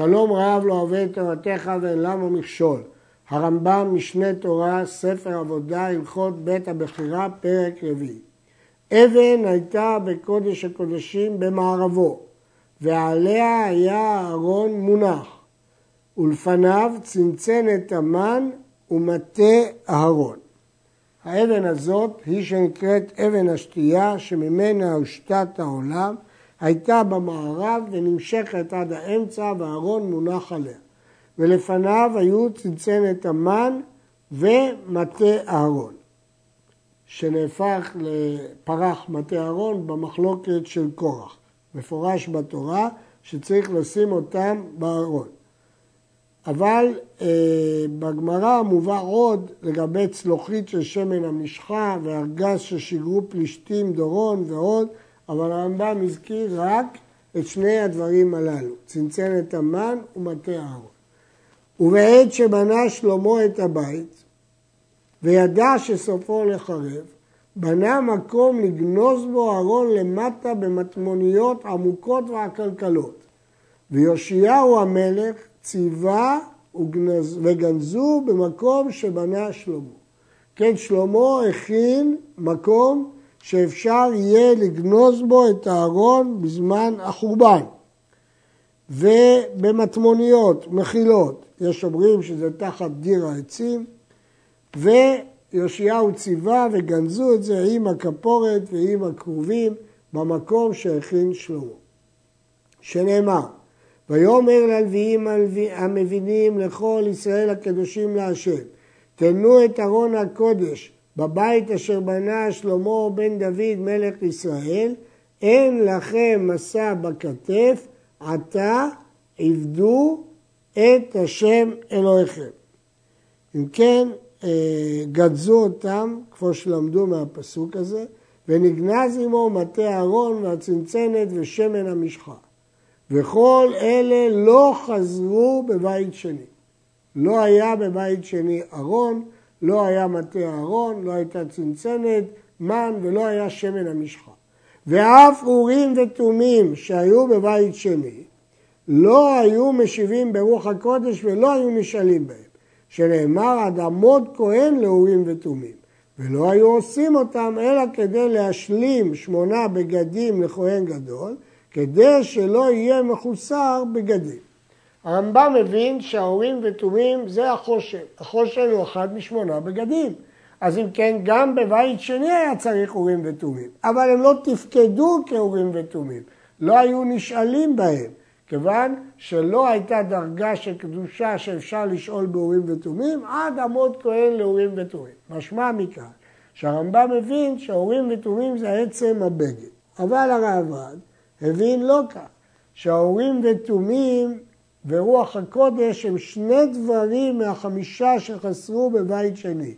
שלום רב לא אוהב את תורתך ואין למה מכשול. הרמב"ם, משנה תורה, ספר עבודה, הלכות בית הבחירה, פרק רביעי. אבן הייתה בקודש הקודשים במערבו, ועליה היה ארון מונח, ולפניו צנצנת המן ומטה אהרון. האבן הזאת היא שנקראת אבן השתייה, שממנה הושתת העולם, הייתה במערב ונמשכת עד האמצע והארון מונח עליה. ולפניו היו צנצנת המן ומטה אהרון, שנהפך לפרח מטה אהרון במחלוקת של קורח. מפורש בתורה שצריך לשים אותם בארון. אבל אה, בגמרא מובא עוד לגבי צלוחית של שמן המשחה וארגז ששיגרו פלישתים דורון ועוד, אבל הרמב"ם הזכיר רק את שני הדברים הללו, צנצנת המן ומטה אהרון. ובעת שבנה שלמה את הבית וידע שסופו לחרב, בנה מקום לגנוז בו ארון למטה במטמוניות עמוקות ועקלקלות. ויאשיהו המלך ציווה וגנזו במקום שבנה שלמה. כן, שלמה הכין מקום שאפשר יהיה לגנוז בו את הארון בזמן החורבן. ובמטמוניות, מחילות, יש אומרים שזה תחת דיר העצים, ויאשיהו ציווה וגנזו את זה עם הכפורת ועם הכרובים במקום שהכין שלמה. שנאמר, ויאמר ללוויים המבינים לכל ישראל הקדושים להשם, תנו את ארון הקודש בבית אשר בנה שלמה בן דוד מלך ישראל, אין לכם מסע בכתף, עתה עבדו את השם אלוהיכם. אם כן, אה, גדזו אותם, כמו שלמדו מהפסוק הזה, ונגנז עמו מטה אהרון והצנצנת ושמן המשחה. וכל אלה לא חזרו בבית שני. לא היה בבית שני ארון, לא היה מטה אהרון, לא הייתה צנצנת, מן ולא היה שמן המשחה. ואף אורים ותומים שהיו בבית שני, לא היו משיבים ברוח הקודש ולא היו נשאלים בהם, שנאמר עד עמוד כהן לאורים ותומים, ולא היו עושים אותם אלא כדי להשלים שמונה בגדים לכהן גדול, כדי שלא יהיה מחוסר בגדים. הרמב"ם מבין שהאורים ותומים זה החושן. החושן הוא אחד משמונה בגדים. אז אם כן, גם בבית שני היה צריך אורים ותומים. אבל הם לא תפקדו כאורים ותומים. לא היו נשאלים בהם. כיוון שלא הייתה דרגה של קדושה שאפשר לשאול באורים ותומים, עד עמוד כהן לאורים ותומים. משמע מכאן שהרמב"ם מבין שהאורים ותומים זה עצם הבגד. אבל הרעב"ד הבין לא כך, שהאורים ותומים ורוח הקודש הם שני דברים מהחמישה שחסרו בבית שני.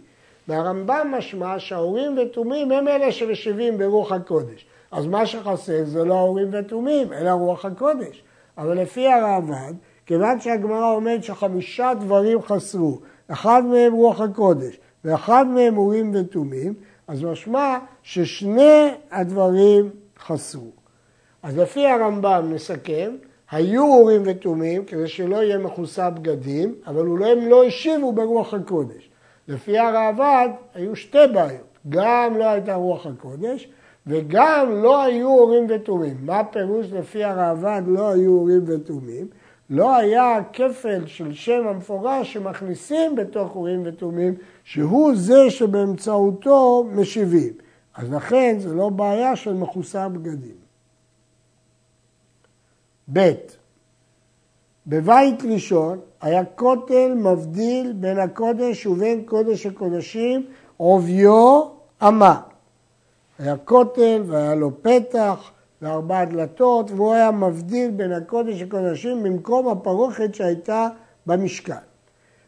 והרמב"ם משמע שהאורים ותומים הם אלה שמשיבים ברוח הקודש. אז מה שחסר זה לא האורים ותומים, אלא רוח הקודש. אבל לפי הרעב"ד, כיוון שהגמרא אומרת שחמישה דברים חסרו, אחד מהם רוח הקודש ואחד מהם אורים ותומים, אז משמע ששני הדברים חסרו. אז לפי הרמב"ם נסכם, היו אורים ותומים כדי שלא יהיה מכוסה בגדים, אבל אולי הם לא השיבו ברוח הקודש. לפי הרעב"ד היו שתי בעיות, גם לא הייתה רוח הקודש וגם לא היו אורים ותומים. מה הפירוש לפי הרעב"ד לא היו אורים ותומים? לא היה כפל של שם המפורש שמכניסים בתוך אורים ותומים, שהוא זה שבאמצעותו משיבים. אז לכן זה לא בעיה של מכוסה בגדים. ב. בבית ראשון היה כותל מבדיל בין הקודש ובין קודש הקודשים, עוביו אמה. היה כותל והיה לו פתח וארבע דלתות, והוא היה מבדיל בין הקודש לקודשים במקום הפרוכת שהייתה במשכן.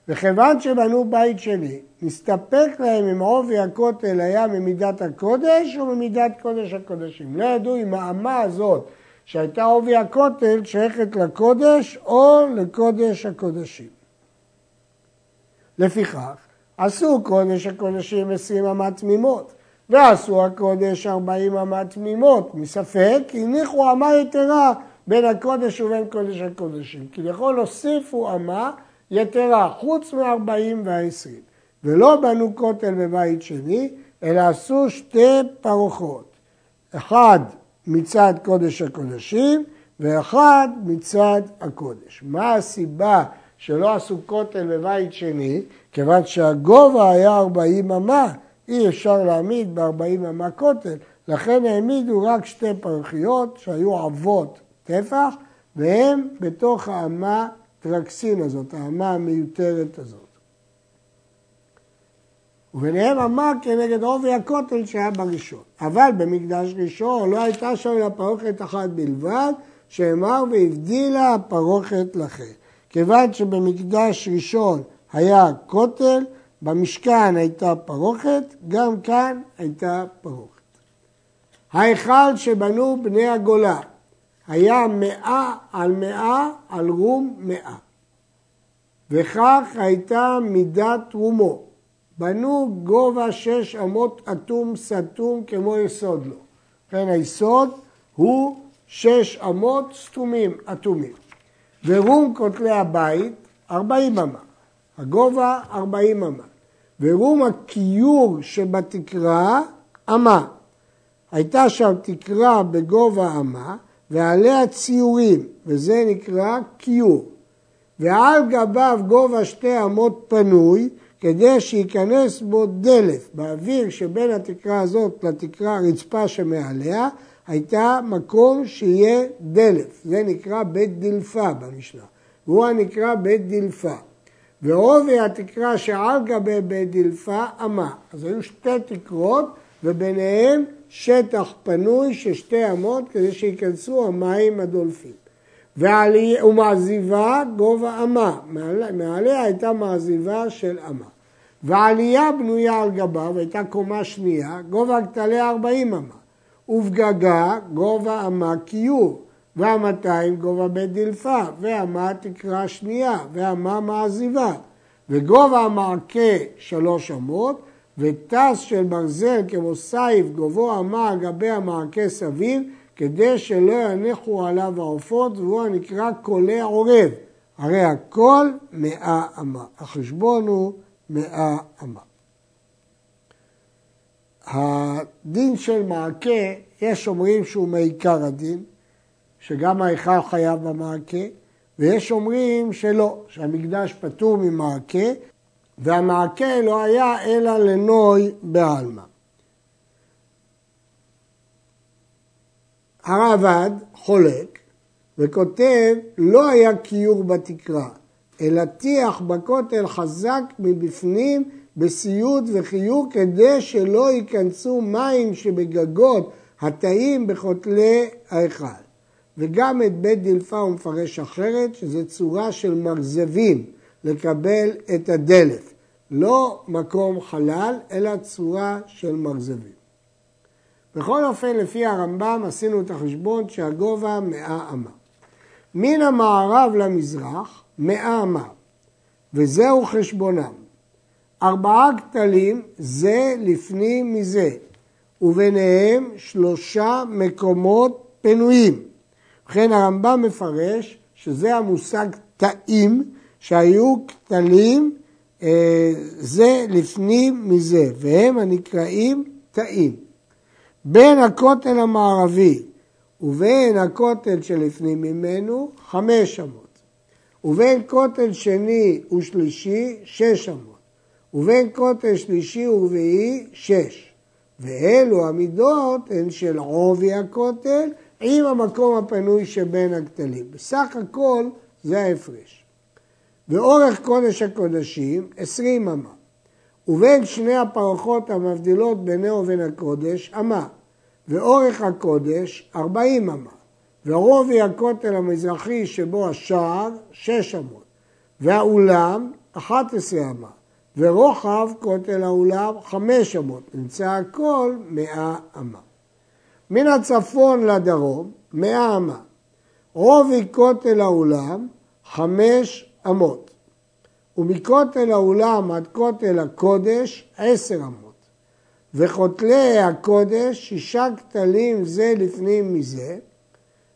וכיוון שבנו בית שני, נסתפק להם אם עובי הכותל היה ממידת הקודש או ממידת קודש הקודשים. לא ידעו אם האמה הזאת שהייתה עובי הכותל שייכת לקודש או לקודש הקודשים. לפיכך, עשו קודש הקודשים עשרים אמת תמימות, ועשו הקודש ארבעים אמת תמימות, מספק הניחו אמה יתרה בין הקודש ובין קודש הקודשים. כביכול הוסיפו אמה יתרה, חוץ מ-40 וה-20. ולא בנו כותל בבית שני, אלא עשו שתי פרוחות. אחד מצד קודש הקודשים ואחד מצד הקודש. מה הסיבה שלא עשו כותל בבית שני? כיוון שהגובה היה 40 אמה, אי אפשר להעמיד ב-40 אמה כותל, לכן העמידו רק שתי פרחיות שהיו עבות טפח, והם בתוך האמה טרקסין הזאת, האמה המיותרת הזאת. וביניהם אמה כנגד עובי הכותל שהיה בראשון. אבל במקדש ראשון לא הייתה שם אלא פרוכת אחת בלבד, שאמר והבדילה הפרוכת לכם. כיוון שבמקדש ראשון היה כותל, במשכן הייתה פרוכת, גם כאן הייתה פרוכת. ההיכל שבנו בני הגולה היה מאה על מאה על רום מאה. וכך הייתה מידת תרומו. בנו גובה שש אמות אטום סתום כמו יסוד לו. כן, היסוד הוא שש אמות סתומים, אטומים. ורום כותלי הבית, ארבעים אמה. הגובה ארבעים אמה. ורום הכיור שבתקרה, אמה. הייתה שם תקרה בגובה אמה, ועליה ציורים, וזה נקרא כיור. ועל גביו גובה שתי אמות פנוי, כדי שייכנס בו דלף. באוויר שבין התקרה הזאת לתקרה הרצפה שמעליה, הייתה מקום שיהיה דלף. זה נקרא בית דלפה במשנה. והוא הנקרא בית דלפה. ועובי התקרה שעל גבי בית דלפה אמה. אז היו שתי תקרות וביניהן שטח פנוי של שתי אמות כדי שייכנסו המים הדולפים. ומעזיבה גובה אמה, מעליה הייתה מעזיבה של אמה. ועלייה בנויה על גביו, הייתה קומה שנייה, גובה כתלי 40 אמה. ובגגה גובה אמה כיור, והמאתיים גובה בית דלפה, ואמה תקרה שנייה, ואמה מעזיבה. וגובה המעקה שלוש אמות, וטס של ברזל כמו סייף גובו אמה על גבי המעקה סביב, כדי שלא יניחו עליו העופות, והוא הנקרא קולע עורב. הרי הכל מאה אמה. החשבון הוא מאה אמה. הדין של מעקה, יש אומרים שהוא מעיקר הדין, שגם ההיכל חייב במעקה, ויש אומרים שלא, שהמקדש פטור ממעקה, והמעקה לא היה אלא לנוי בעלמא. הרעב"ד חולק וכותב לא היה כיור בתקרה, אלא טיח בכותל חזק מבפנים בסיוד וחיור כדי שלא ייכנסו מים שבגגות התאים בכותלי ההיכל. וגם את בית דלפה הוא מפרש אחרת, שזה צורה של מרזבים לקבל את הדלף. לא מקום חלל, אלא צורה של מרזבים. בכל אופן, לפי הרמב"ם עשינו את החשבון שהגובה מאה אמה. מן המערב למזרח, מאה אמה, וזהו חשבונם. ארבעה כתלים זה לפנים מזה, וביניהם שלושה מקומות פנויים. ובכן הרמב"ם מפרש שזה המושג תאים שהיו כתלים אה, זה לפנים מזה, והם הנקראים תאים. בין הכותל המערבי ובין הכותל שלפנים ממנו חמש אמות, ובין כותל שני ושלישי שש אמות, ובין כותל שלישי ורביעי שש. ואלו המידות הן של עובי הכותל עם המקום הפנוי שבין הכתלים. בסך הכל זה ההפרש. ואורך קודש הקודשים עשרים אמה, ובין שני הפרחות המבדילות בינו ובין הקודש אמה, ואורך הקודש ארבעים אמה, ורובי הכותל המזרחי שבו השער שש אמות, והאולם אחת עשרה אמה, ורוחב כותל האולם חמש אמות, נמצא הכל מאה אמה. מן הצפון לדרום מאה אמה, רובי כותל האולם חמש אמות, ומכותל האולם עד כותל הקודש עשר אמות, וכותלי הקודש שישה כתלים זה לפנים מזה,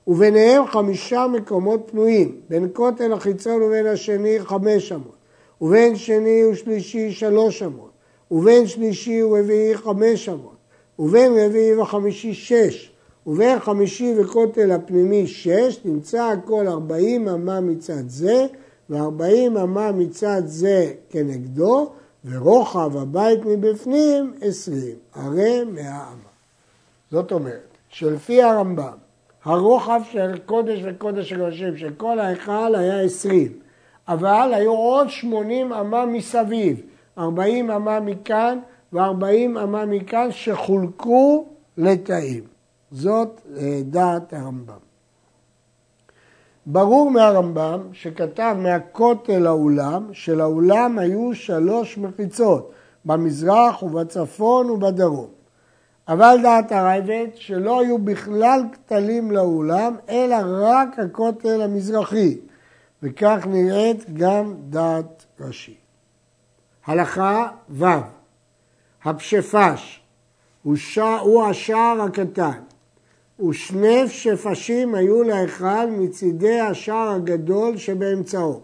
וביניהם חמישה מקומות פנויים, בין כותל החיצון ובין השני חמש אמות, ובין שני ושלישי שלוש אמות, ובין שלישי ורביעי חמש אמות, ובין רביעי וחמישי שש, ובין חמישי וכותל הפנימי שש, נמצא הכל ארבעים אמה מצד זה, וארבעים אמה מצד זה כנגדו, ורוחב הבית מבפנים עשרים, הרי מאה אמה. זאת אומרת, שלפי הרמב"ם, הרוחב של קודש וקודש הקודשים של כל ההיכל היה עשרים, אבל היו עוד שמונים אמה מסביב, ארבעים אמה מכאן וארבעים אמה מכאן שחולקו לתאים. זאת אה, דעת הרמב"ם. ברור מהרמב"ם שכתב מהכותל לאולם, שלאולם היו שלוש מחיצות, במזרח ובצפון ובדרום. אבל דעת הרייבד שלא היו בכלל כתלים לאולם, אלא רק הכותל המזרחי, וכך נראית גם דעת רש"י. הלכה ו' הפשפש הוא, הוא השער הקטן ושני שפשים היו להיכל מצידי השער הגדול שבאמצעו,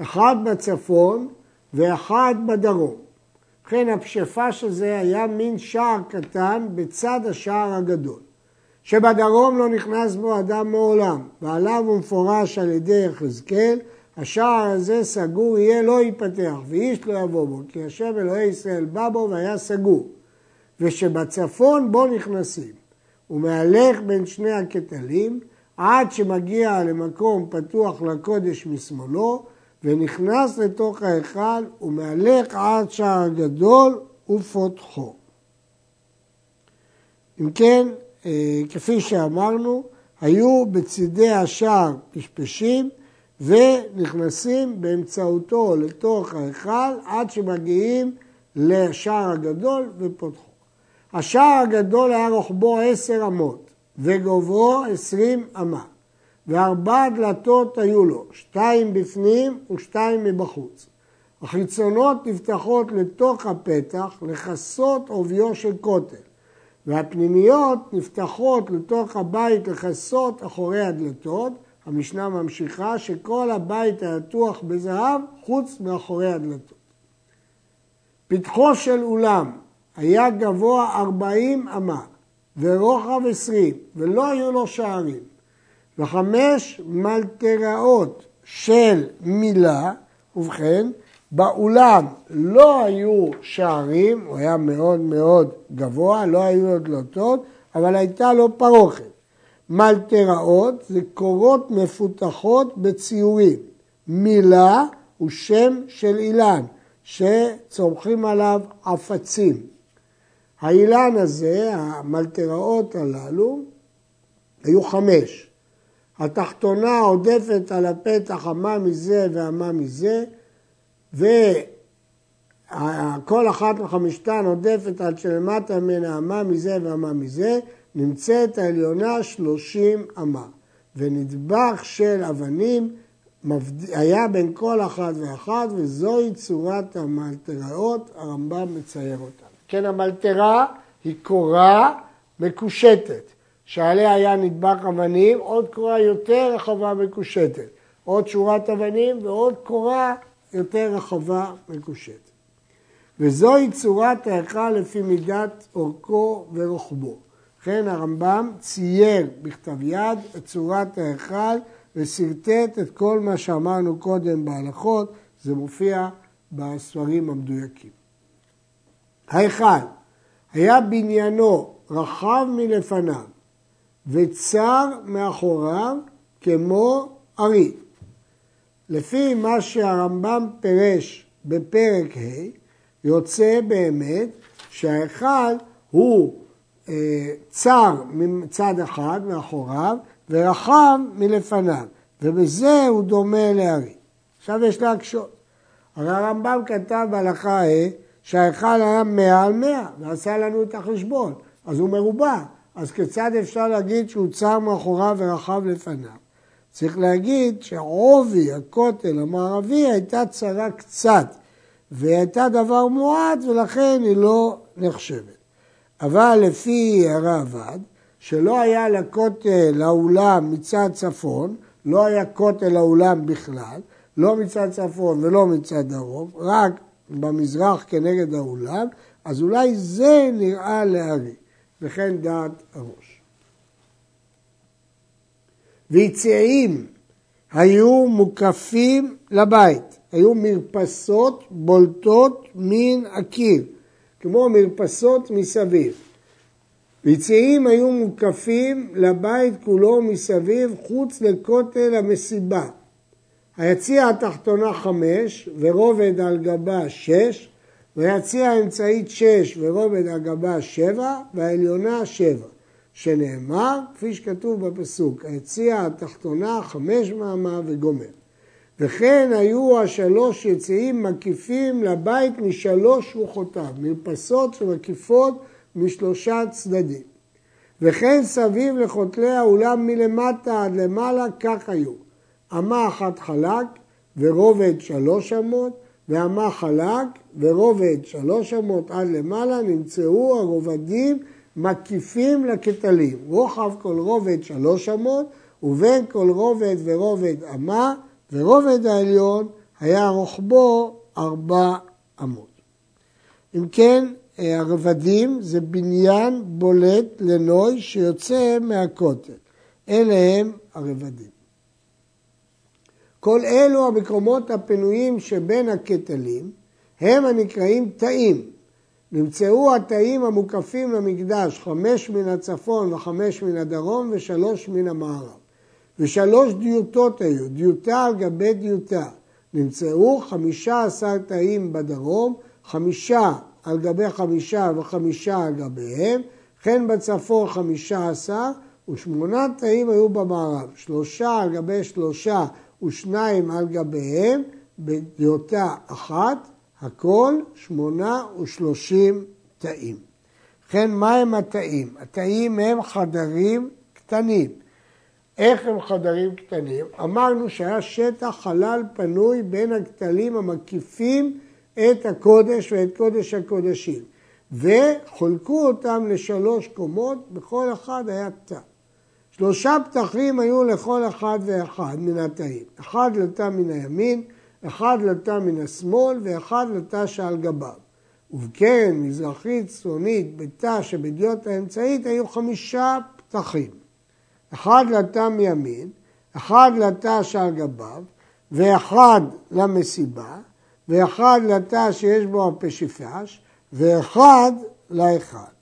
אחד בצפון ואחד בדרום. ובכן הפשפש הזה היה מין שער קטן בצד השער הגדול, שבדרום לא נכנס בו אדם מעולם, ועליו הוא מפורש על ידי יחזקאל, השער הזה סגור יהיה לא ייפתח, ואיש לא יבוא בו, כי השם אלוהי ישראל בא בו והיה סגור. ושבצפון בו נכנסים. הוא מהלך בין שני הקטלים עד שמגיע למקום פתוח לקודש משמאלו ונכנס לתוך ההיכל ומהלך עד שער גדול ופותחו. אם כן, אה, כפי שאמרנו, היו בצידי השער פשפשים ונכנסים באמצעותו לתוך ההיכל עד שמגיעים לשער הגדול ופותחו. השער הגדול היה רוחבו עשר אמות וגוברו עשרים אמה וארבע דלתות היו לו, שתיים בפנים ושתיים מבחוץ. החיצונות נפתחות לתוך הפתח לכסות עוביו של כותל והפנימיות נפתחות לתוך הבית לכסות אחורי הדלתות. המשנה ממשיכה שכל הבית היה תוח בזהב חוץ מאחורי הדלתות. פתחו של אולם היה גבוה ארבעים אמה ורוחב עשרים ולא היו לו שערים וחמש מלטראות של מילה, ובכן באולם לא היו שערים, הוא היה מאוד מאוד גבוה, לא היו לו דלתות, אבל הייתה לו פרוכת. מלטראות זה קורות מפותחות בציורים. מילה הוא שם של אילן, שצומחים עליו עפצים. האילן הזה, המלטראות הללו, היו חמש. התחתונה עודפת על הפתח אמה מזה ואמה מזה, וכל אחת מחמישתן עודפת עד שלמטה ממנה אמה מזה ואמה מזה, נמצאת העליונה שלושים אמה. ונדבך של אבנים היה בין כל אחת ואחת, וזוהי צורת המלטראות, הרמב"ם מצייר אותה. כן, המלטרה היא קורה מקושטת, שעליה היה נדבק אבנים, עוד קורה יותר רחבה מקושטת, עוד שורת אבנים ועוד קורה יותר רחבה מקושטת. וזוהי צורת ההיכל לפי מידת אורכו ורוחבו. לכן הרמב"ם צייר בכתב יד את צורת ההיכל ושרטט את כל מה שאמרנו קודם בהלכות, זה מופיע בספרים המדויקים. ההיכל היה בניינו רחב מלפניו וצר מאחוריו כמו ארי. לפי מה שהרמב"ם פירש בפרק ה', יוצא באמת שההיכל הוא אה, צר מצד אחד מאחוריו ורחב מלפניו, ובזה הוא דומה לארי. עכשיו יש להקשות. הרי הרמב"ם כתב בהלכה ה' שההיכל היה מאה על מאה, ועשה לנו את החשבון, אז הוא מרובע. אז כיצד אפשר להגיד שהוא צר מאחוריו ורחב לפניו? צריך להגיד שעובי הכותל המערבי הייתה צרה קצת, והיא הייתה דבר מועט ולכן היא לא נחשבת. אבל לפי הראב"ד, שלא היה לכותל האולם מצד צפון, לא היה כותל האולם בכלל, לא מצד צפון ולא מצד דרום, רק במזרח כנגד האולם, אז אולי זה נראה לארי, וכן דעת הראש. ויציעים היו מוקפים לבית, היו מרפסות בולטות מן הקיר, כמו מרפסות מסביב. ויציעים היו מוקפים לבית כולו מסביב חוץ לכותל המסיבה. היציע התחתונה חמש ורובד על גבה שש, והיציע האמצעית שש ורובד על גבה שבע, והעליונה שבע. שנאמר, כפי שכתוב בפסוק, היציע התחתונה חמש מאמה וגומר. וכן היו השלוש יציאים מקיפים לבית משלוש רוחותיו, מרפסות שמקיפות משלושה צדדים. וכן סביב לכותלי האולם מלמטה עד למעלה כך היו. אמה אחת חלק ורובד שלוש אמות, ואמה חלק ורובד שלוש אמות עד למעלה נמצאו הרובדים מקיפים לכתלים. רוחב כל רובד שלוש אמות, ובין כל רובד ורובד אמה, ורובד העליון היה רוחבו ארבע אמות. אם כן, הרבדים זה בניין בולט לנוי שיוצא מהכותל. אלה הם הרבדים. כל אלו המקומות הפנויים שבין הכתלים הם הנקראים תאים. נמצאו התאים המוקפים למקדש, חמש מן הצפון וחמש מן הדרום ושלוש מן המערב. ושלוש דיוטות היו, דיוטה על גבי דיוטה. נמצאו חמישה עשר תאים בדרום, חמישה על גבי חמישה וחמישה על גביהם, כן בצפון חמישה עשר ושמונה תאים היו במערב, שלושה על גבי שלושה ושניים על גביהם, בדיוטה אחת, הכל שמונה ושלושים תאים. כן, מה הם התאים? התאים הם חדרים קטנים. איך הם חדרים קטנים? אמרנו שהיה שטח חלל פנוי בין הכתלים המקיפים את הקודש ואת קודש הקודשים, וחולקו אותם לשלוש קומות, בכל אחד היה תא. שלושה פתחים היו לכל אחד ואחד מן התאים, אחד לתא מן הימין, אחד לתא מן השמאל ואחד לתא שעל גביו. ובכן, מזרחית, צפונית, בתא שבדיוט האמצעית היו חמישה פתחים. אחד לתא מימין, אחד לתא שעל גביו, ואחד למסיבה, ואחד לתא שיש בו הפשיפש, ואחד לאחד.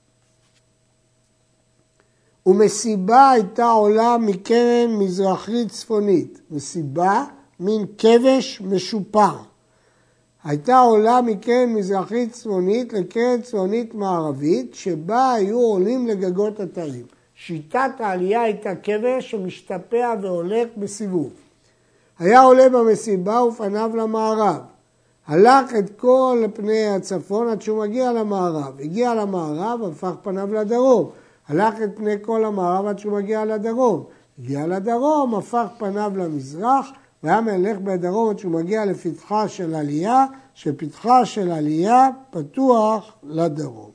ומסיבה הייתה עולה מקרן מזרחית צפונית, מסיבה מין כבש משופר. הייתה עולה מקרן מזרחית צפונית לקרן צפונית מערבית, שבה היו עולים לגגות אתרים. שיטת העלייה הייתה כבש שמשתפע והולך בסיבוב. היה עולה במסיבה ופניו למערב. הלך את כל פני הצפון עד שהוא מגיע למערב. הגיע למערב, הפך פניו לדרום. הלך את פני כל המערב עד שהוא מגיע לדרום. הגיע לדרום, הפך פניו למזרח, והיה מלך בדרום עד שהוא מגיע לפתחה של עלייה, שפתחה של עלייה פתוח לדרום.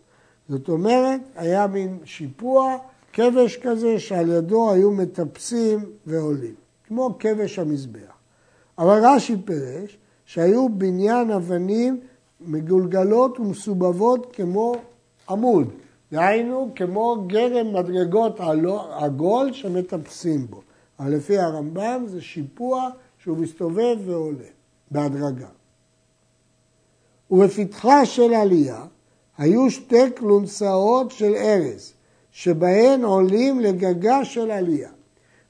זאת אומרת, היה מין שיפוע, כבש כזה שעל ידו היו מטפסים ועולים, כמו כבש המזבח. אבל רש"י פירש שהיו בניין אבנים מגולגלות ומסובבות כמו עמוד, דהיינו כמו גרם מדרגות עגול שמטפסים בו. אבל לפי הרמב"ם זה שיפוע שהוא מסתובב ועולה בהדרגה. ובפתחה של עלייה היו שתי כלונסאות של ארז, שבהן עולים לגגה של עלייה.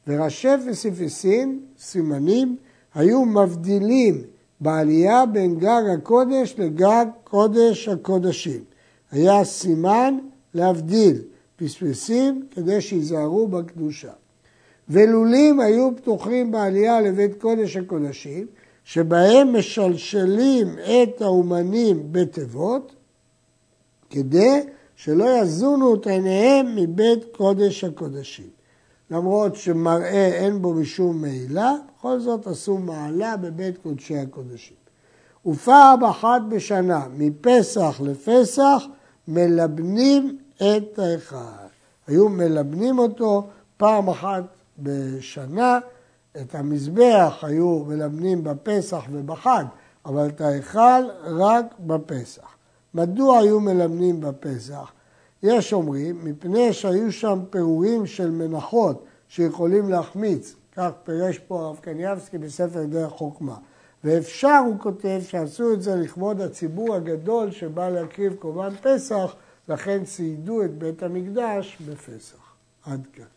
וראשי וסיפיסין, סימנים, היו מבדילים בעלייה בין גג הקודש לגג קודש הקודשים. היה סימן להבדיל פספסים כדי שיזהרו בקדושה. ולולים היו פתוחים בעלייה לבית קודש הקודשים, שבהם משלשלים את האומנים בתיבות, כדי שלא יזונו את עיניהם מבית קודש הקודשים. למרות שמראה אין בו משום מעילה, בכל זאת עשו מעלה בבית קודשי הקודשים. ופעם אחת בשנה, מפסח לפסח, מלבנים את ההיכל. היו מלבנים אותו פעם אחת בשנה, את המזבח היו מלבנים בפסח ובחג, אבל את ההיכל רק בפסח. מדוע היו מלבנים בפסח? יש אומרים, מפני שהיו שם פירורים של מנחות שיכולים להחמיץ, כך פירש פה הרב קניאבסקי בספר דרך חוכמה. ואפשר, הוא כותב, שעשו את זה לכבוד הציבור הגדול שבא להקריב קורבן פסח, לכן ציידו את בית המקדש בפסח. עד כאן.